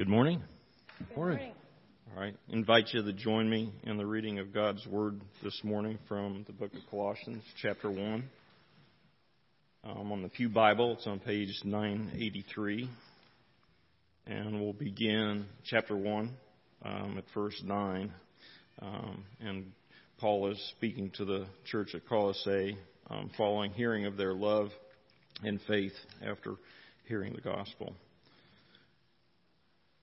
Good morning. Good morning. All right. Invite you to join me in the reading of God's Word this morning from the book of Colossians, chapter 1. Um, on the Pew Bible, it's on page 983. And we'll begin chapter 1 um, at verse 9. Um, and Paul is speaking to the church at Colossae um, following hearing of their love and faith after hearing the gospel.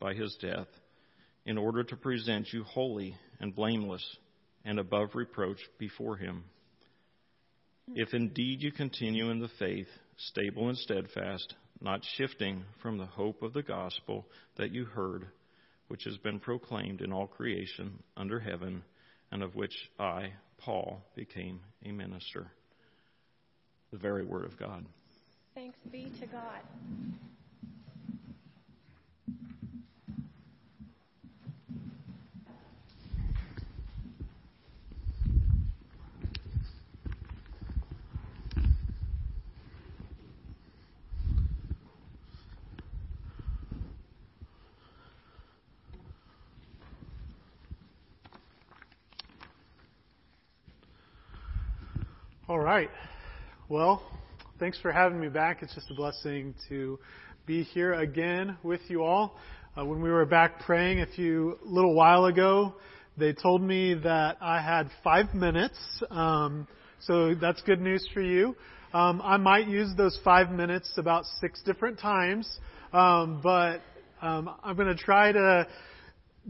by his death, in order to present you holy and blameless and above reproach before him. If indeed you continue in the faith, stable and steadfast, not shifting from the hope of the gospel that you heard, which has been proclaimed in all creation under heaven, and of which I, Paul, became a minister. The very word of God. Thanks be to God. All right. Well, thanks for having me back. It's just a blessing to be here again with you all. Uh, when we were back praying a few little while ago, they told me that I had five minutes. Um, so that's good news for you. Um, I might use those five minutes about six different times, um, but um, I'm going to try to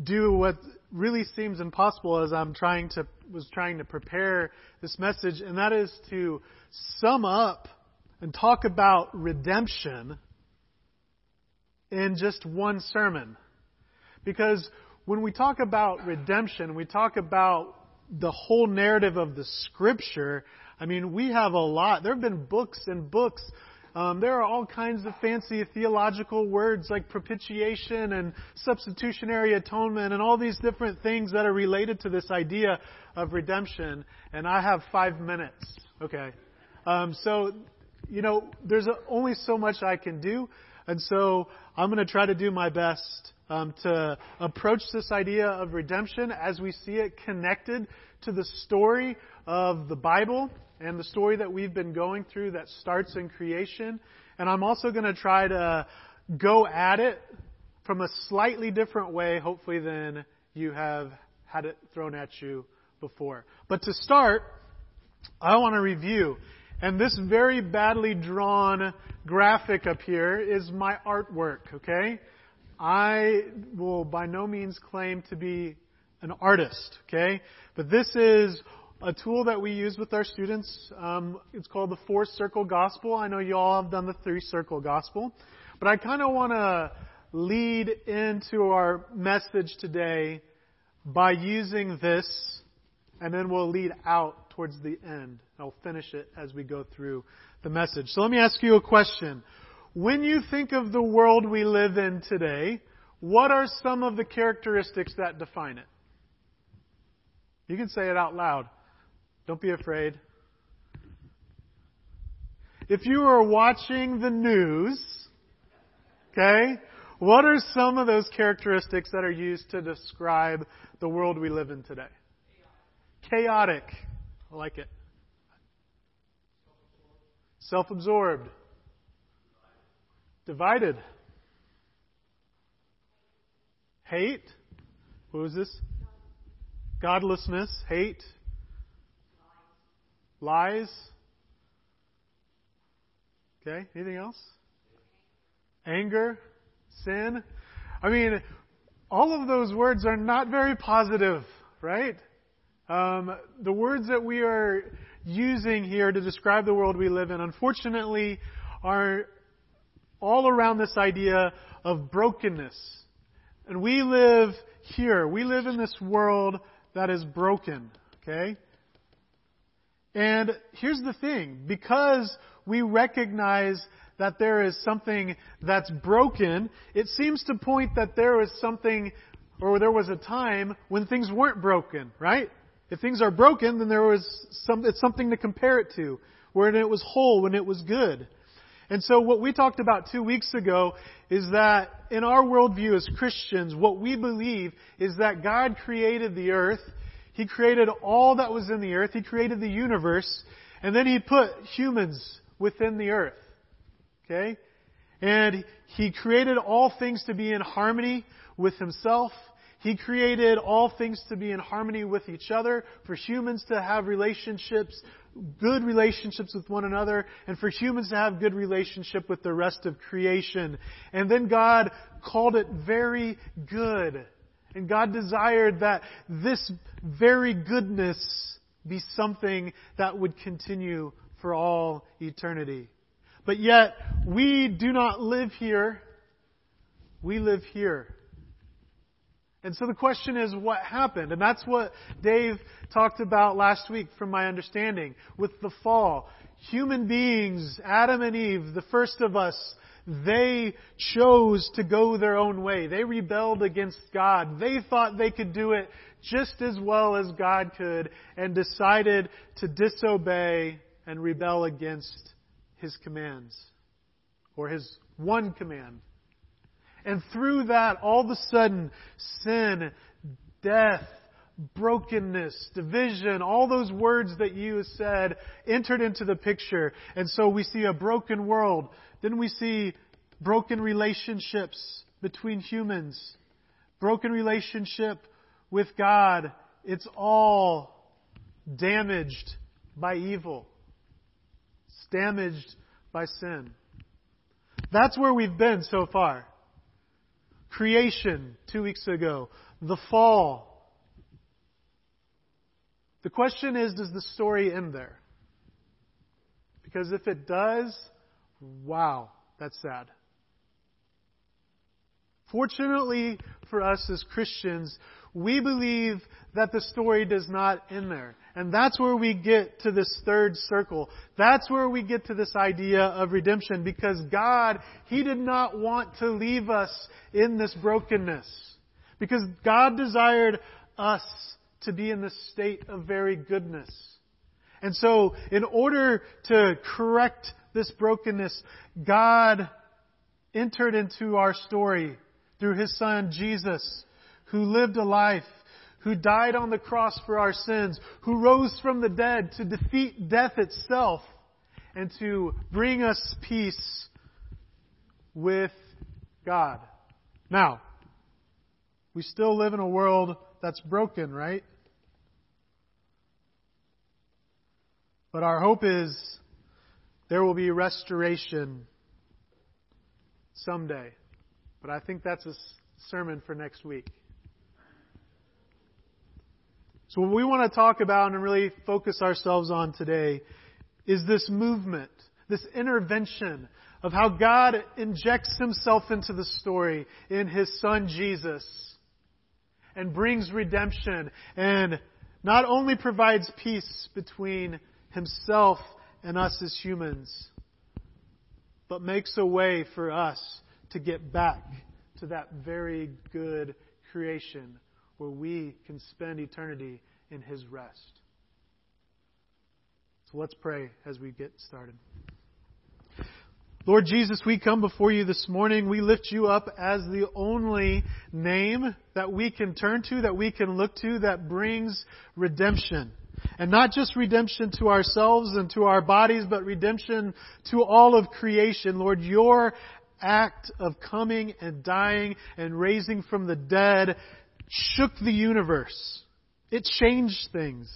do what really seems impossible as I'm trying to was trying to prepare this message, and that is to sum up and talk about redemption in just one sermon. Because when we talk about redemption, we talk about the whole narrative of the scripture. I mean, we have a lot. There have been books and books um, there are all kinds of fancy theological words like propitiation and substitutionary atonement and all these different things that are related to this idea of redemption. And I have five minutes. Okay. Um, so, you know, there's only so much I can do. And so I'm going to try to do my best um, to approach this idea of redemption as we see it connected to the story of the Bible and the story that we've been going through that starts in creation. And I'm also going to try to go at it from a slightly different way, hopefully, than you have had it thrown at you before. But to start, I want to review. And this very badly drawn graphic up here is my artwork, okay? I will by no means claim to be an artist, okay? But this is a tool that we use with our students. Um, it's called the four circle gospel. I know you all have done the three circle gospel. But I kind of want to lead into our message today by using this, and then we'll lead out towards the end. I'll finish it as we go through the message. So let me ask you a question. When you think of the world we live in today, what are some of the characteristics that define it? You can say it out loud. Don't be afraid. If you are watching the news, okay, what are some of those characteristics that are used to describe the world we live in today? Chaotic. I like it. Self absorbed. Divided. Hate. What was this? Godlessness. Hate. Lies. Okay, anything else? Anger, sin. I mean, all of those words are not very positive, right? Um, the words that we are using here to describe the world we live in, unfortunately, are all around this idea of brokenness. And we live here. We live in this world that is broken. Okay? And here's the thing because we recognize that there is something that's broken, it seems to point that there was something, or there was a time when things weren't broken, right? If things are broken, then there was some, it's something to compare it to, when it was whole, when it was good. And so what we talked about two weeks ago is that in our worldview as Christians, what we believe is that God created the earth he created all that was in the earth. He created the universe. And then He put humans within the earth. Okay? And He created all things to be in harmony with Himself. He created all things to be in harmony with each other, for humans to have relationships, good relationships with one another, and for humans to have good relationship with the rest of creation. And then God called it very good. And God desired that this very goodness be something that would continue for all eternity. But yet, we do not live here. We live here. And so the question is, what happened? And that's what Dave talked about last week, from my understanding, with the fall. Human beings, Adam and Eve, the first of us, they chose to go their own way. They rebelled against God. They thought they could do it just as well as God could and decided to disobey and rebel against His commands or His one command. And through that, all of a sudden, sin, death, brokenness, division, all those words that you said entered into the picture. And so we see a broken world. Then we see broken relationships between humans, broken relationship with God. It's all damaged by evil. It's damaged by sin. That's where we've been so far. Creation, two weeks ago. The fall. The question is, does the story end there? Because if it does, wow, that's sad. Fortunately for us as Christians, we believe that the story does not end there. And that's where we get to this third circle. That's where we get to this idea of redemption because God, He did not want to leave us in this brokenness. Because God desired us to be in this state of very goodness. And so, in order to correct this brokenness, God entered into our story through His Son, Jesus, who lived a life, who died on the cross for our sins, who rose from the dead to defeat death itself, and to bring us peace with God. Now, we still live in a world that's broken, right? But our hope is there will be restoration someday. But I think that's a sermon for next week. So what we want to talk about and really focus ourselves on today is this movement, this intervention of how God injects himself into the story in his son Jesus and brings redemption and not only provides peace between himself and us as humans, but makes a way for us to get back to that very good creation where we can spend eternity in His rest. So let's pray as we get started. Lord Jesus, we come before you this morning. We lift you up as the only name that we can turn to, that we can look to, that brings redemption. And not just redemption to ourselves and to our bodies, but redemption to all of creation. Lord, your act of coming and dying and raising from the dead shook the universe. It changed things.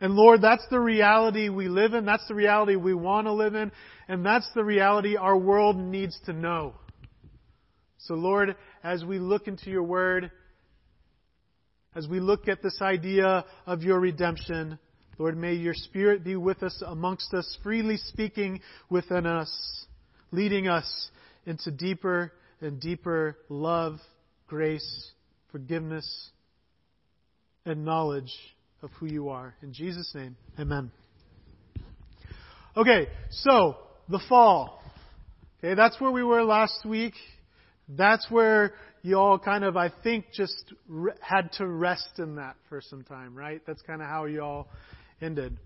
And Lord, that's the reality we live in. That's the reality we want to live in. And that's the reality our world needs to know. So Lord, as we look into your word, as we look at this idea of your redemption, Lord, may your Spirit be with us, amongst us, freely speaking within us, leading us into deeper and deeper love, grace, forgiveness, and knowledge of who you are. In Jesus' name, amen. Okay, so the fall. Okay, that's where we were last week. That's where you all kind of, I think, just had to rest in that for some time, right? That's kind of how you all ended.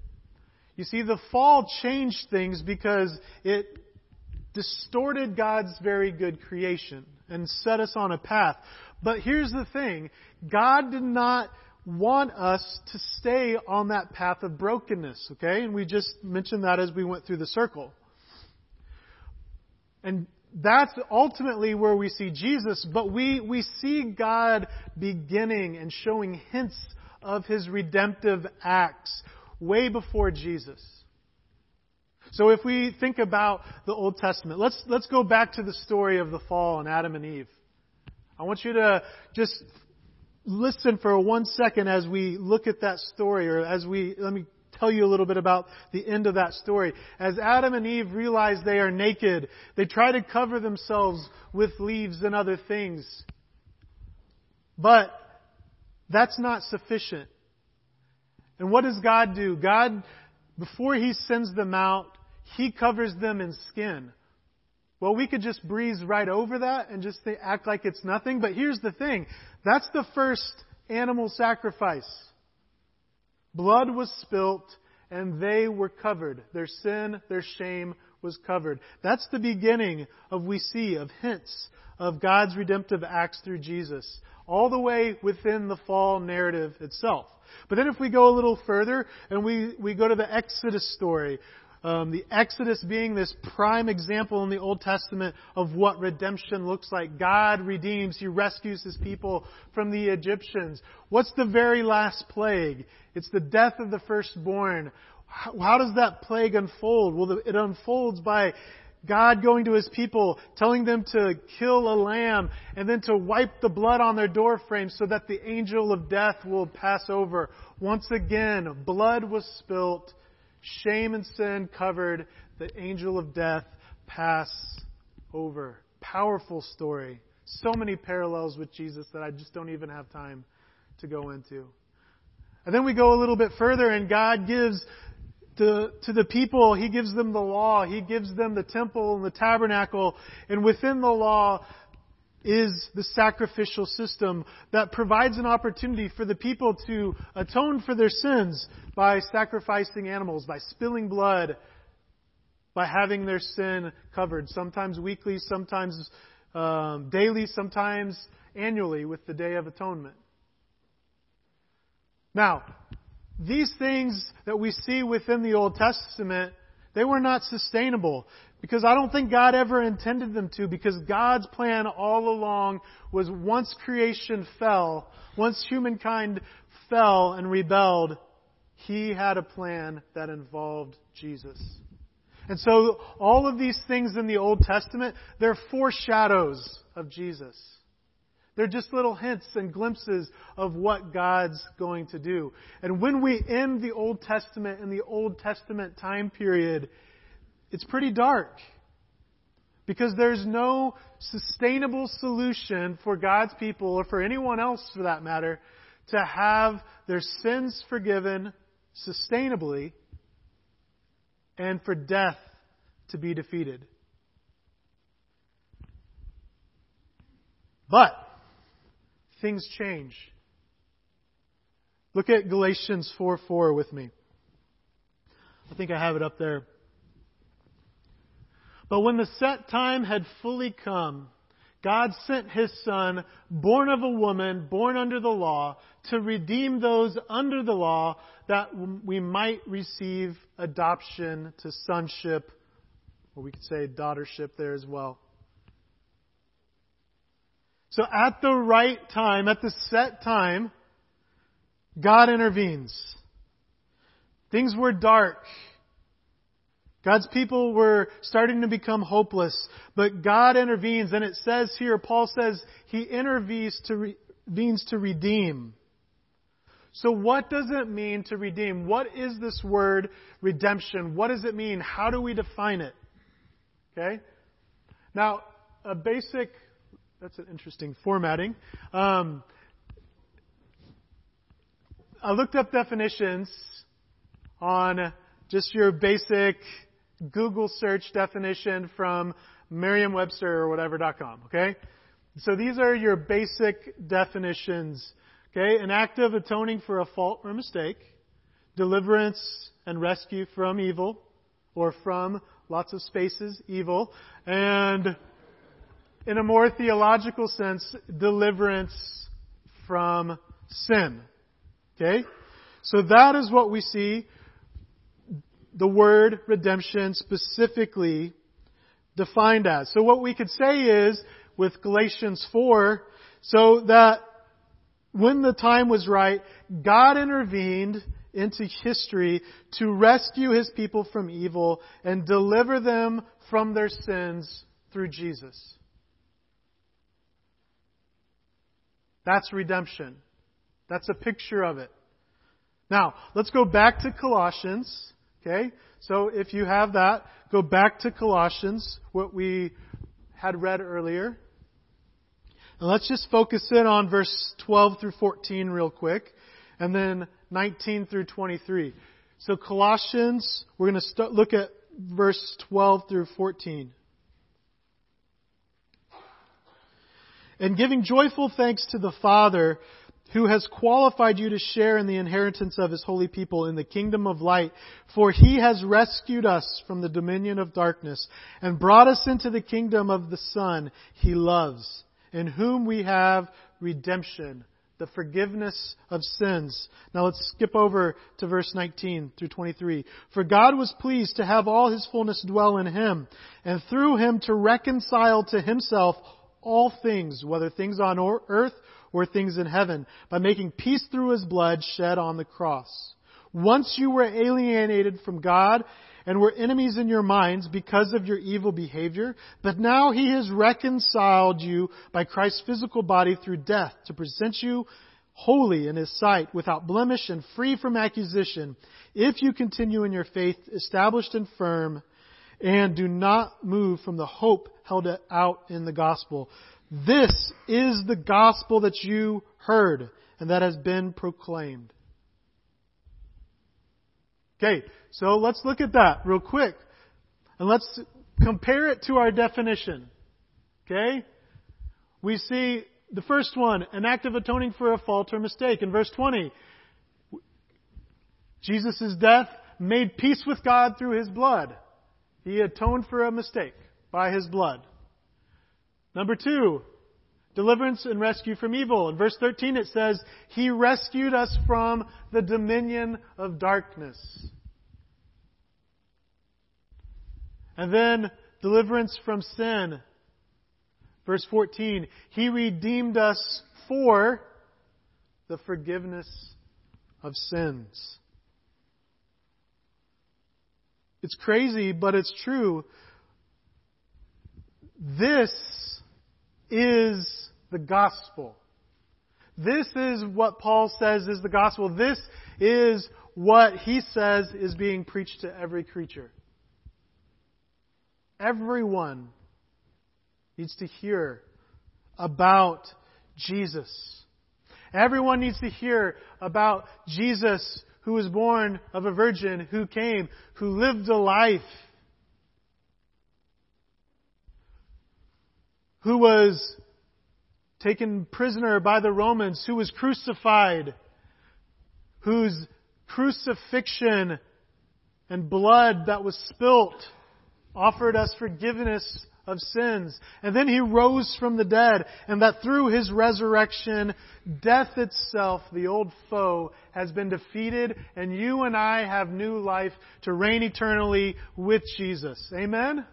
You see, the fall changed things because it distorted God's very good creation and set us on a path. But here's the thing God did not want us to stay on that path of brokenness, okay? And we just mentioned that as we went through the circle. And that's ultimately where we see Jesus, but we, we see God beginning and showing hints of his redemptive acts way before Jesus. So if we think about the Old Testament, let's, let's go back to the story of the fall and Adam and Eve. I want you to just listen for one second as we look at that story, or as we, let me tell you a little bit about the end of that story. As Adam and Eve realize they are naked, they try to cover themselves with leaves and other things. But that's not sufficient. And what does God do? God, before He sends them out, He covers them in skin. Well, we could just breeze right over that and just act like it's nothing. But here's the thing. That's the first animal sacrifice. Blood was spilt and they were covered. Their sin, their shame was covered. That's the beginning of we see of hints of God's redemptive acts through Jesus, all the way within the fall narrative itself. But then if we go a little further and we, we go to the Exodus story, um, the Exodus being this prime example in the Old Testament of what redemption looks like. God redeems, He rescues His people from the Egyptians. What's the very last plague? It's the death of the firstborn. How, how does that plague unfold? Well, it unfolds by God going to His people, telling them to kill a lamb, and then to wipe the blood on their doorframe so that the angel of death will pass over. Once again, blood was spilt Shame and sin covered, the angel of death pass over. Powerful story. So many parallels with Jesus that I just don't even have time to go into. And then we go a little bit further and God gives to, to the people, He gives them the law. He gives them the temple and the tabernacle. And within the law, is the sacrificial system that provides an opportunity for the people to atone for their sins by sacrificing animals, by spilling blood, by having their sin covered, sometimes weekly, sometimes um, daily, sometimes annually with the Day of Atonement. Now, these things that we see within the Old Testament, they were not sustainable. Because I don't think God ever intended them to, because God's plan all along was once creation fell, once humankind fell and rebelled, He had a plan that involved Jesus. And so all of these things in the Old Testament, they're foreshadows of Jesus. They're just little hints and glimpses of what God's going to do. And when we end the Old Testament and the Old Testament time period, it's pretty dark. Because there's no sustainable solution for God's people, or for anyone else for that matter, to have their sins forgiven sustainably and for death to be defeated. But things change. Look at Galatians 4 4 with me. I think I have it up there. But when the set time had fully come, God sent his Son, born of a woman, born under the law, to redeem those under the law that we might receive adoption to sonship, or we could say daughtership there as well. So at the right time, at the set time, God intervenes. Things were dark. God's people were starting to become hopeless, but God intervenes, and it says here, Paul says, He intervenes to, re- means to redeem. So what does it mean to redeem? What is this word redemption? What does it mean? How do we define it? Okay? Now, a basic that's an interesting formatting. Um, I looked up definitions on just your basic Google search definition from Merriam-Webster or whatever.com. Okay, so these are your basic definitions. Okay, an act of atoning for a fault or mistake, deliverance and rescue from evil, or from lots of spaces evil, and in a more theological sense, deliverance from sin. Okay? So that is what we see the word redemption specifically defined as. So what we could say is, with Galatians 4, so that when the time was right, God intervened into history to rescue his people from evil and deliver them from their sins through Jesus. That's redemption. That's a picture of it. Now, let's go back to Colossians. Okay? So if you have that, go back to Colossians, what we had read earlier. And let's just focus in on verse 12 through 14 real quick, and then 19 through 23. So Colossians, we're going to start, look at verse 12 through 14. and giving joyful thanks to the Father who has qualified you to share in the inheritance of his holy people in the kingdom of light. For he has rescued us from the dominion of darkness and brought us into the kingdom of the Son he loves, in whom we have redemption, the forgiveness of sins. Now let's skip over to verse 19 through 23. For God was pleased to have all his fullness dwell in him, and through him to reconcile to himself all things, whether things on earth or things in heaven, by making peace through his blood shed on the cross. Once you were alienated from God and were enemies in your minds because of your evil behavior, but now he has reconciled you by Christ's physical body through death to present you holy in his sight, without blemish and free from accusation, if you continue in your faith, established and firm, and do not move from the hope held out in the gospel. This is the gospel that you heard and that has been proclaimed. Okay, so let's look at that real quick. And let's compare it to our definition. Okay? We see the first one, an act of atoning for a fault or mistake. In verse 20, Jesus' death made peace with God through his blood. He atoned for a mistake by his blood. Number two, deliverance and rescue from evil. In verse 13 it says, He rescued us from the dominion of darkness. And then deliverance from sin. Verse 14, He redeemed us for the forgiveness of sins. It's crazy, but it's true. This is the gospel. This is what Paul says is the gospel. This is what he says is being preached to every creature. Everyone needs to hear about Jesus. Everyone needs to hear about Jesus who was born of a virgin, who came, who lived a life, who was taken prisoner by the Romans, who was crucified, whose crucifixion and blood that was spilt offered us forgiveness of sins. And then he rose from the dead, and that through his resurrection, death itself, the old foe, has been defeated, and you and I have new life to reign eternally with Jesus. Amen?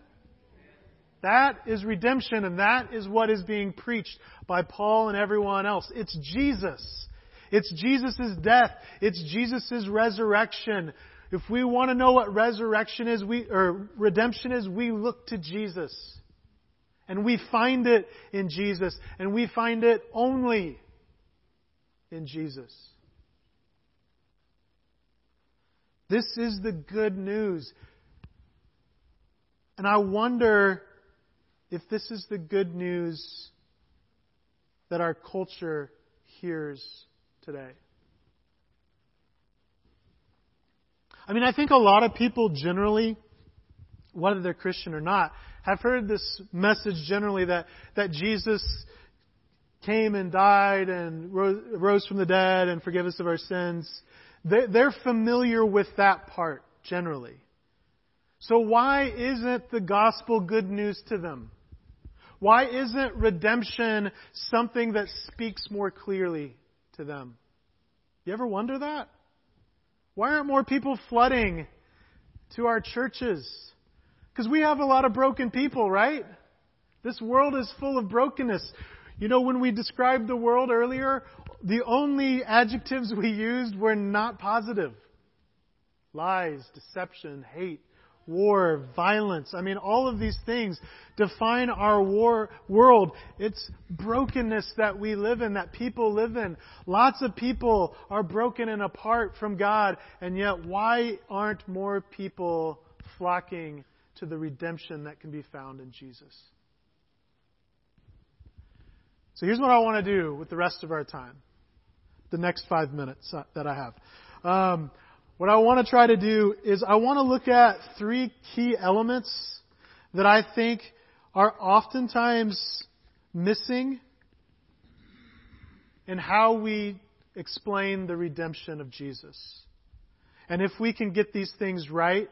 That is redemption, and that is what is being preached by Paul and everyone else. It's Jesus. It's Jesus' death. It's Jesus' resurrection. If we want to know what resurrection is, we, or redemption is, we look to Jesus. And we find it in Jesus. And we find it only in Jesus. This is the good news. And I wonder if this is the good news that our culture hears today. I mean, I think a lot of people generally, whether they're Christian or not, have heard this message generally that, that Jesus came and died and rose from the dead and forgive us of our sins. They're familiar with that part generally. So why isn't the gospel good news to them? Why isn't redemption something that speaks more clearly to them? You ever wonder that? Why aren't more people flooding to our churches? Because we have a lot of broken people, right? This world is full of brokenness. You know, when we described the world earlier, the only adjectives we used were not positive. Lies, deception, hate, war, violence. I mean, all of these things define our war world. It's brokenness that we live in, that people live in. Lots of people are broken and apart from God, and yet why aren't more people flocking to the redemption that can be found in Jesus? So here's what I want to do with the rest of our time, the next five minutes that I have. Um, what I want to try to do is I want to look at three key elements that I think are oftentimes missing in how we explain the redemption of Jesus. And if we can get these things right,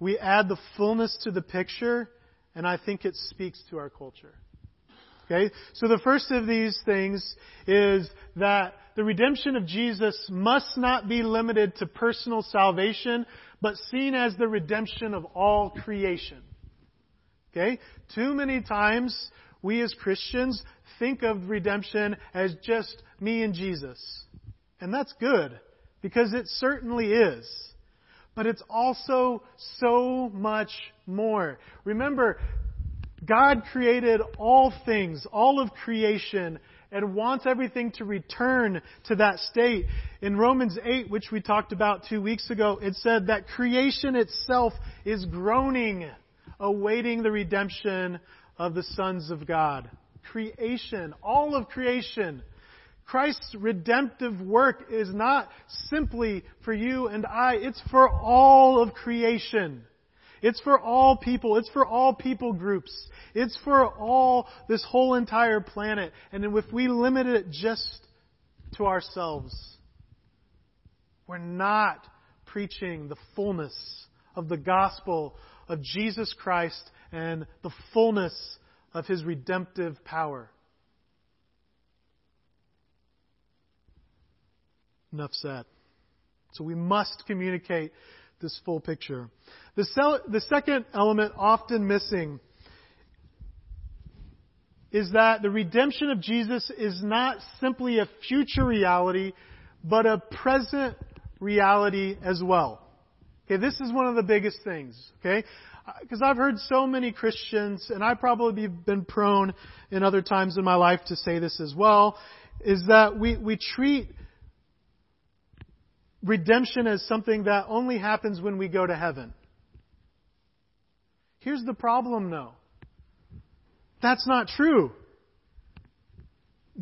we add the fullness to the picture, and I think it speaks to our culture. Okay? So the first of these things is that the redemption of Jesus must not be limited to personal salvation, but seen as the redemption of all creation. Okay? Too many times we as Christians think of redemption as just me and Jesus. And that's good, because it certainly is. But it's also so much more. Remember, God created all things, all of creation, and wants everything to return to that state. In Romans 8, which we talked about two weeks ago, it said that creation itself is groaning, awaiting the redemption of the sons of God. Creation, all of creation. Christ's redemptive work is not simply for you and I, it's for all of creation. It's for all people. It's for all people groups. It's for all, this whole entire planet. And if we limit it just to ourselves, we're not preaching the fullness of the gospel of Jesus Christ and the fullness of His redemptive power. Enough said. So we must communicate this full picture. The, the second element often missing is that the redemption of Jesus is not simply a future reality, but a present reality as well. Okay, this is one of the biggest things. Okay, because I've heard so many Christians, and I've probably been prone in other times in my life to say this as well, is that we, we treat redemption as something that only happens when we go to heaven. Here's the problem though. That's not true.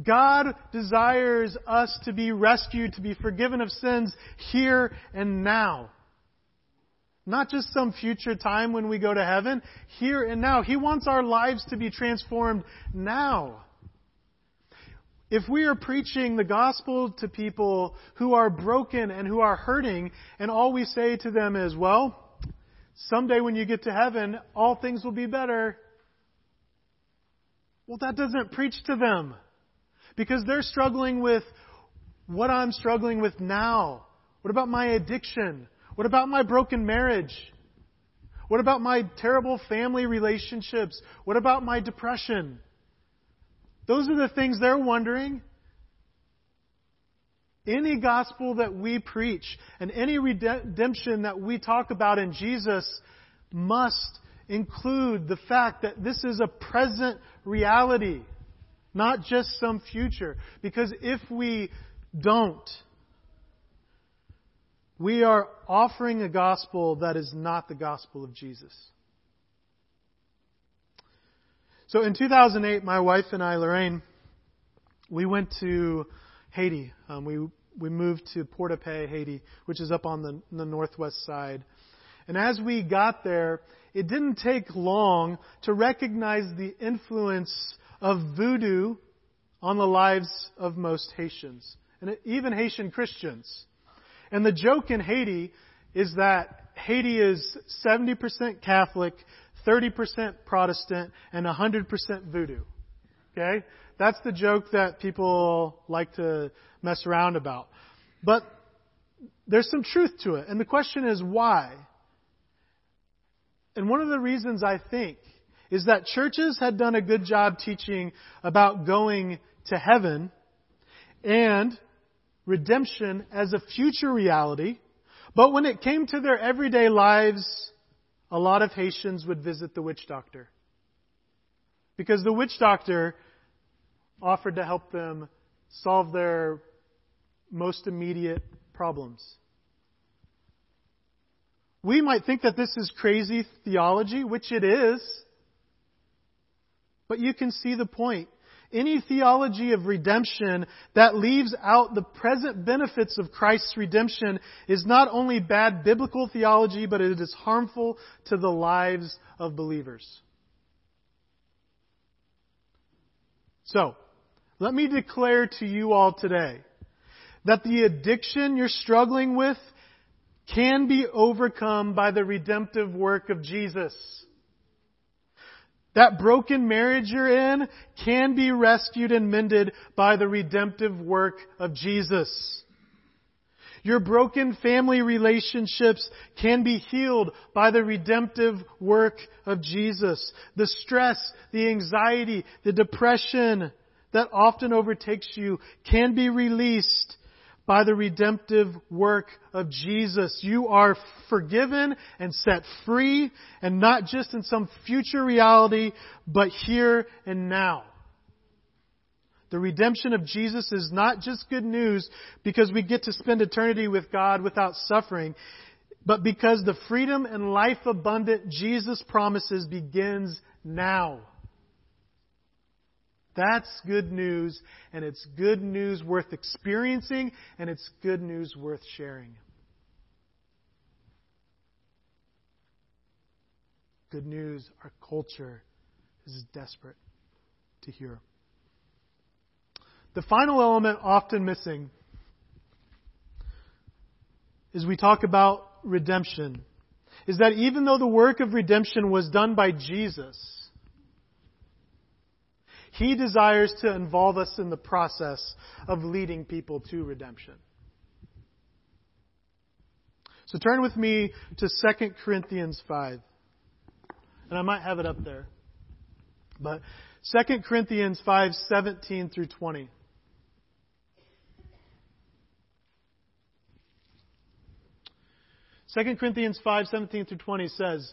God desires us to be rescued, to be forgiven of sins here and now. Not just some future time when we go to heaven, here and now. He wants our lives to be transformed now. If we are preaching the gospel to people who are broken and who are hurting, and all we say to them is, well, someday when you get to heaven, all things will be better. Well, that doesn't preach to them. Because they're struggling with what I'm struggling with now. What about my addiction? What about my broken marriage? What about my terrible family relationships? What about my depression? Those are the things they're wondering. Any gospel that we preach and any redemption that we talk about in Jesus must include the fact that this is a present reality not just some future. Because if we don't, we are offering a gospel that is not the gospel of Jesus. So in 2008, my wife and I, Lorraine, we went to Haiti. Um, we we moved to Port-de-Paix, Haiti, which is up on the, the northwest side. And as we got there, it didn't take long to recognize the influence of voodoo on the lives of most Haitians, and even Haitian Christians. And the joke in Haiti is that Haiti is 70% Catholic, 30% Protestant, and 100% voodoo. Okay? That's the joke that people like to mess around about. But there's some truth to it. And the question is why? And one of the reasons I think is that churches had done a good job teaching about going to heaven and redemption as a future reality. But when it came to their everyday lives, a lot of Haitians would visit the witch doctor. Because the witch doctor offered to help them solve their most immediate problems. We might think that this is crazy theology, which it is. But you can see the point. Any theology of redemption that leaves out the present benefits of Christ's redemption is not only bad biblical theology, but it is harmful to the lives of believers. So, let me declare to you all today that the addiction you're struggling with can be overcome by the redemptive work of Jesus. That broken marriage you're in can be rescued and mended by the redemptive work of Jesus. Your broken family relationships can be healed by the redemptive work of Jesus. The stress, the anxiety, the depression that often overtakes you can be released by the redemptive work of Jesus. You are forgiven and set free, and not just in some future reality, but here and now. The redemption of Jesus is not just good news because we get to spend eternity with God without suffering, but because the freedom and life abundant Jesus promises begins now. That's good news, and it's good news worth experiencing, and it's good news worth sharing. Good news our culture is desperate to hear. The final element often missing is we talk about redemption is that even though the work of redemption was done by Jesus, he desires to involve us in the process of leading people to redemption. So turn with me to 2 Corinthians 5. And I might have it up there. But 2 Corinthians 5, 17 through 20. Second Corinthians 5, 17 through 20 says,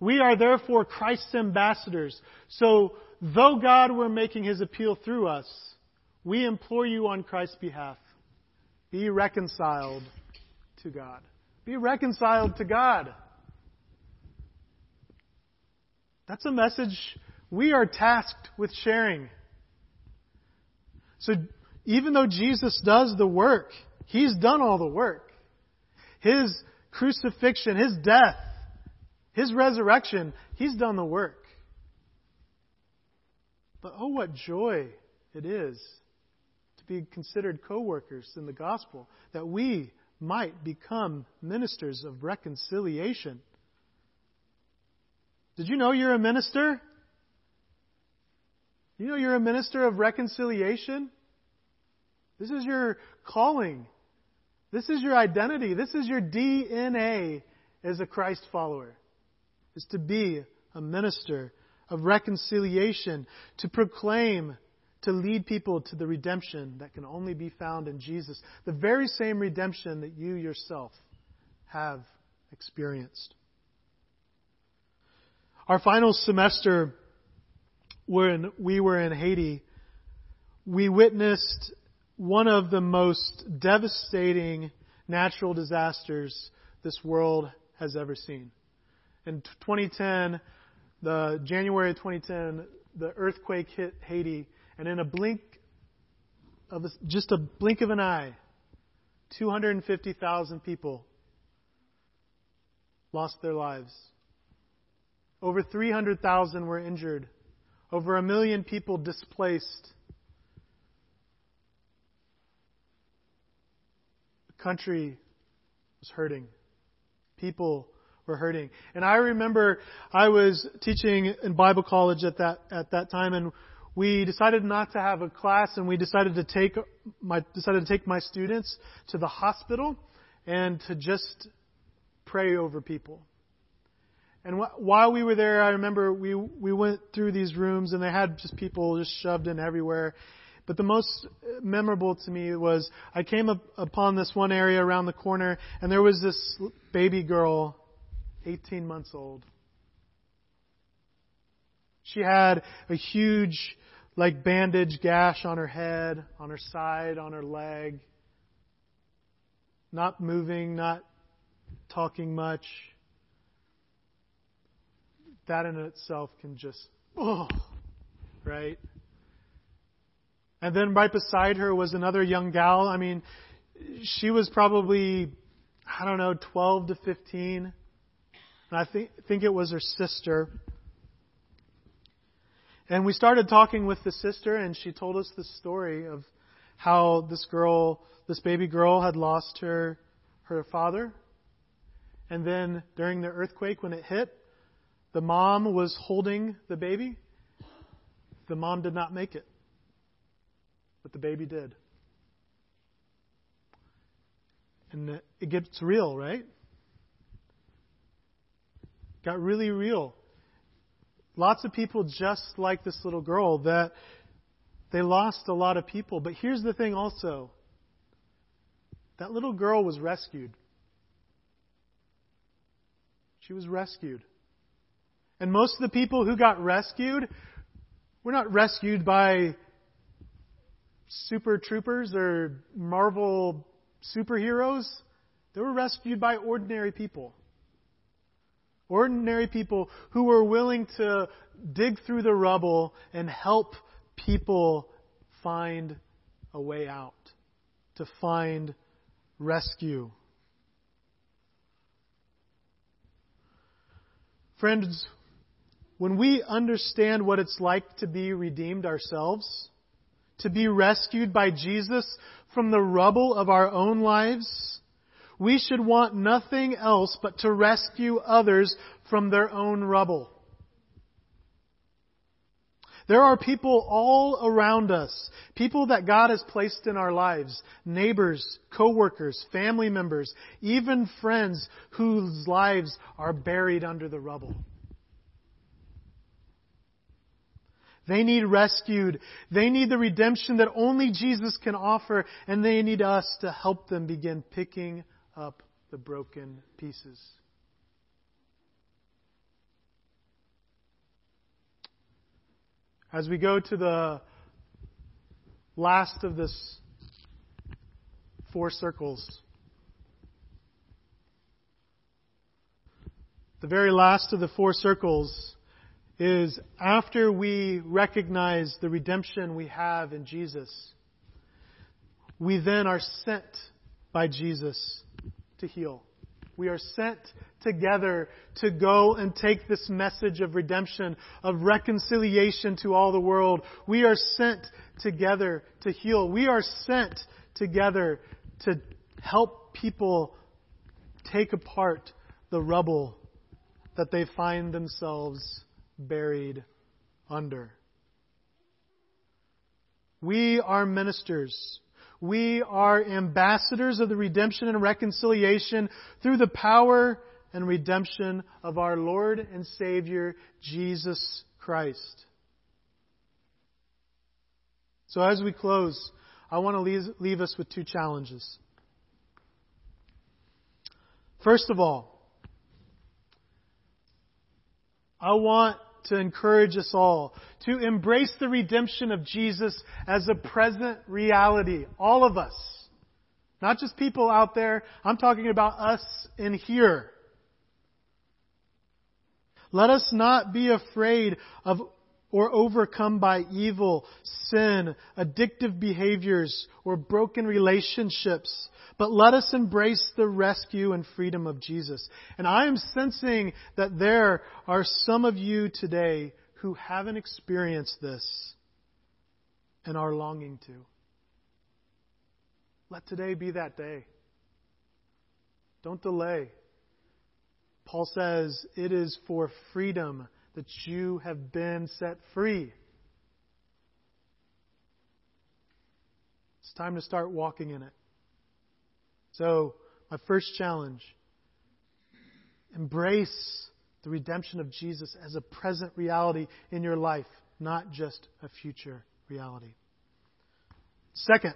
We are therefore Christ's ambassadors. So, though God were making his appeal through us, we implore you on Christ's behalf be reconciled to God. Be reconciled to God. That's a message we are tasked with sharing. So even though Jesus does the work, He's done all the work. His crucifixion, His death, His resurrection, He's done the work. But oh, what joy it is to be considered co workers in the gospel, that we might become ministers of reconciliation. Did you know you're a minister? You know you're a minister of reconciliation? This is your calling. This is your identity. This is your DNA as a Christ follower. Is to be a minister of reconciliation, to proclaim to lead people to the redemption that can only be found in Jesus, the very same redemption that you yourself have experienced. Our final semester, when we were in Haiti, we witnessed one of the most devastating natural disasters this world has ever seen. In 2010, the January of 2010, the earthquake hit Haiti and in a blink of a, just a blink of an eye, 250,000 people lost their lives. Over 300,000 were injured. Over a million people displaced. The country was hurting. People were hurting. And I remember I was teaching in Bible college at that at that time and we decided not to have a class and we decided to take my decided to take my students to the hospital and to just pray over people. And wh- while we were there, I remember we we went through these rooms and they had just people just shoved in everywhere. But the most memorable to me was I came up upon this one area around the corner and there was this baby girl, 18 months old. She had a huge, like, bandage gash on her head, on her side, on her leg. Not moving, not talking much. That in itself can just, oh, right? And then right beside her was another young gal. I mean, she was probably, I don't know, 12 to 15. And I think, think it was her sister. And we started talking with the sister, and she told us the story of how this girl, this baby girl, had lost her her father. And then during the earthquake, when it hit, the mom was holding the baby. The mom did not make it, but the baby did. And it gets real, right? Got really real. Lots of people just like this little girl that they lost a lot of people. But here's the thing also that little girl was rescued. She was rescued. And most of the people who got rescued were not rescued by super troopers or Marvel superheroes. They were rescued by ordinary people. Ordinary people who were willing to dig through the rubble and help people find a way out, to find rescue. Friends, when we understand what it's like to be redeemed ourselves, to be rescued by Jesus from the rubble of our own lives, we should want nothing else but to rescue others from their own rubble. There are people all around us, people that God has placed in our lives, neighbors, coworkers, family members, even friends whose lives are buried under the rubble. They need rescued. They need the redemption that only Jesus can offer, and they need us to help them begin picking up the broken pieces. As we go to the last of this four circles, the very last of the four circles is after we recognize the redemption we have in Jesus, we then are sent by Jesus to heal. We are sent together to go and take this message of redemption, of reconciliation to all the world. We are sent together to heal. We are sent together to help people take apart the rubble that they find themselves buried under. We are ministers we are ambassadors of the redemption and reconciliation through the power and redemption of our Lord and Savior, Jesus Christ. So as we close, I want to leave, leave us with two challenges. First of all, I want to encourage us all to embrace the redemption of Jesus as a present reality. All of us. Not just people out there. I'm talking about us in here. Let us not be afraid of or overcome by evil, sin, addictive behaviors, or broken relationships. But let us embrace the rescue and freedom of Jesus. And I am sensing that there are some of you today who haven't experienced this and are longing to. Let today be that day. Don't delay. Paul says it is for freedom that you have been set free. It's time to start walking in it. So, my first challenge embrace the redemption of Jesus as a present reality in your life, not just a future reality. Second,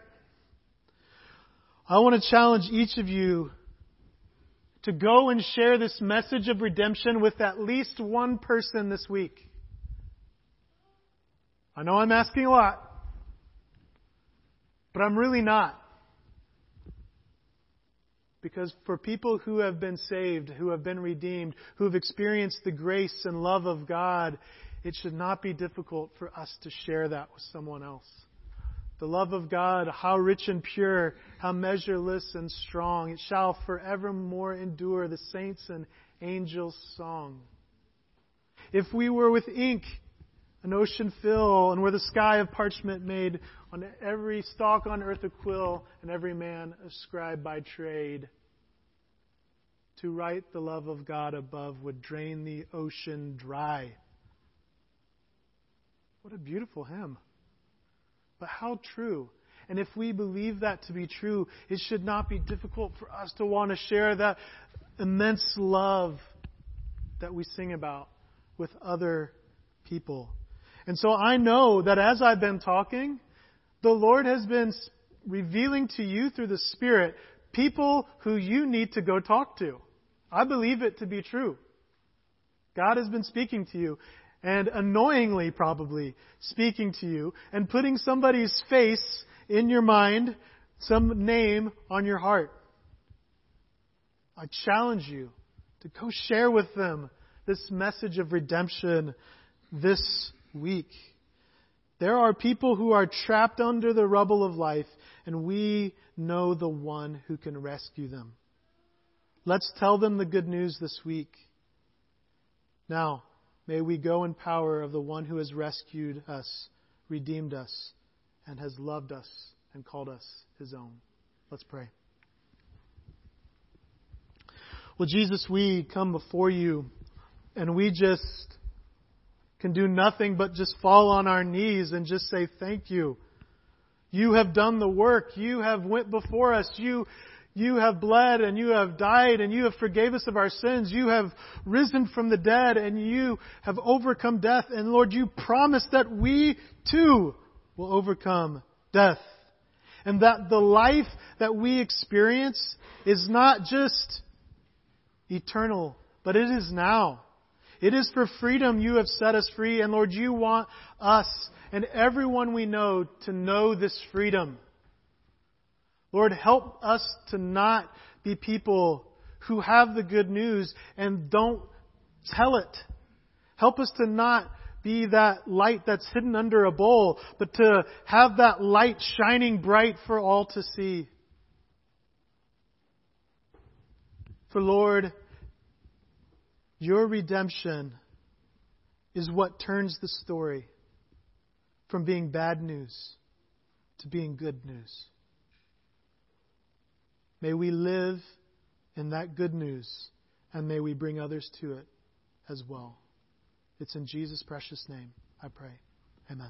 I want to challenge each of you to go and share this message of redemption with at least one person this week. I know I'm asking a lot, but I'm really not. Because for people who have been saved, who have been redeemed, who have experienced the grace and love of God, it should not be difficult for us to share that with someone else. The love of God, how rich and pure, how measureless and strong, it shall forevermore endure the saints and angels' song. If we were with ink, an ocean fill, and were the sky of parchment made, on every stalk on earth a quill, and every man a scribe by trade. To write the love of God above would drain the ocean dry. What a beautiful hymn. But how true. And if we believe that to be true, it should not be difficult for us to want to share that immense love that we sing about with other people. And so I know that as I've been talking, the Lord has been revealing to you through the Spirit people who you need to go talk to. I believe it to be true. God has been speaking to you, and annoyingly probably speaking to you, and putting somebody's face in your mind, some name on your heart. I challenge you to go share with them this message of redemption this week. There are people who are trapped under the rubble of life, and we know the one who can rescue them. Let's tell them the good news this week. Now, may we go in power of the one who has rescued us, redeemed us, and has loved us and called us his own. Let's pray. Well, Jesus, we come before you and we just can do nothing but just fall on our knees and just say thank you. You have done the work. You have went before us. You, you have bled and you have died and you have forgave us of our sins. You have risen from the dead and you have overcome death. And Lord, you promised that we too will overcome death. And that the life that we experience is not just eternal, but it is now. It is for freedom you have set us free, and Lord, you want us and everyone we know to know this freedom. Lord, help us to not be people who have the good news and don't tell it. Help us to not be that light that's hidden under a bowl, but to have that light shining bright for all to see. For Lord, your redemption is what turns the story from being bad news to being good news. May we live in that good news and may we bring others to it as well. It's in Jesus' precious name I pray. Amen.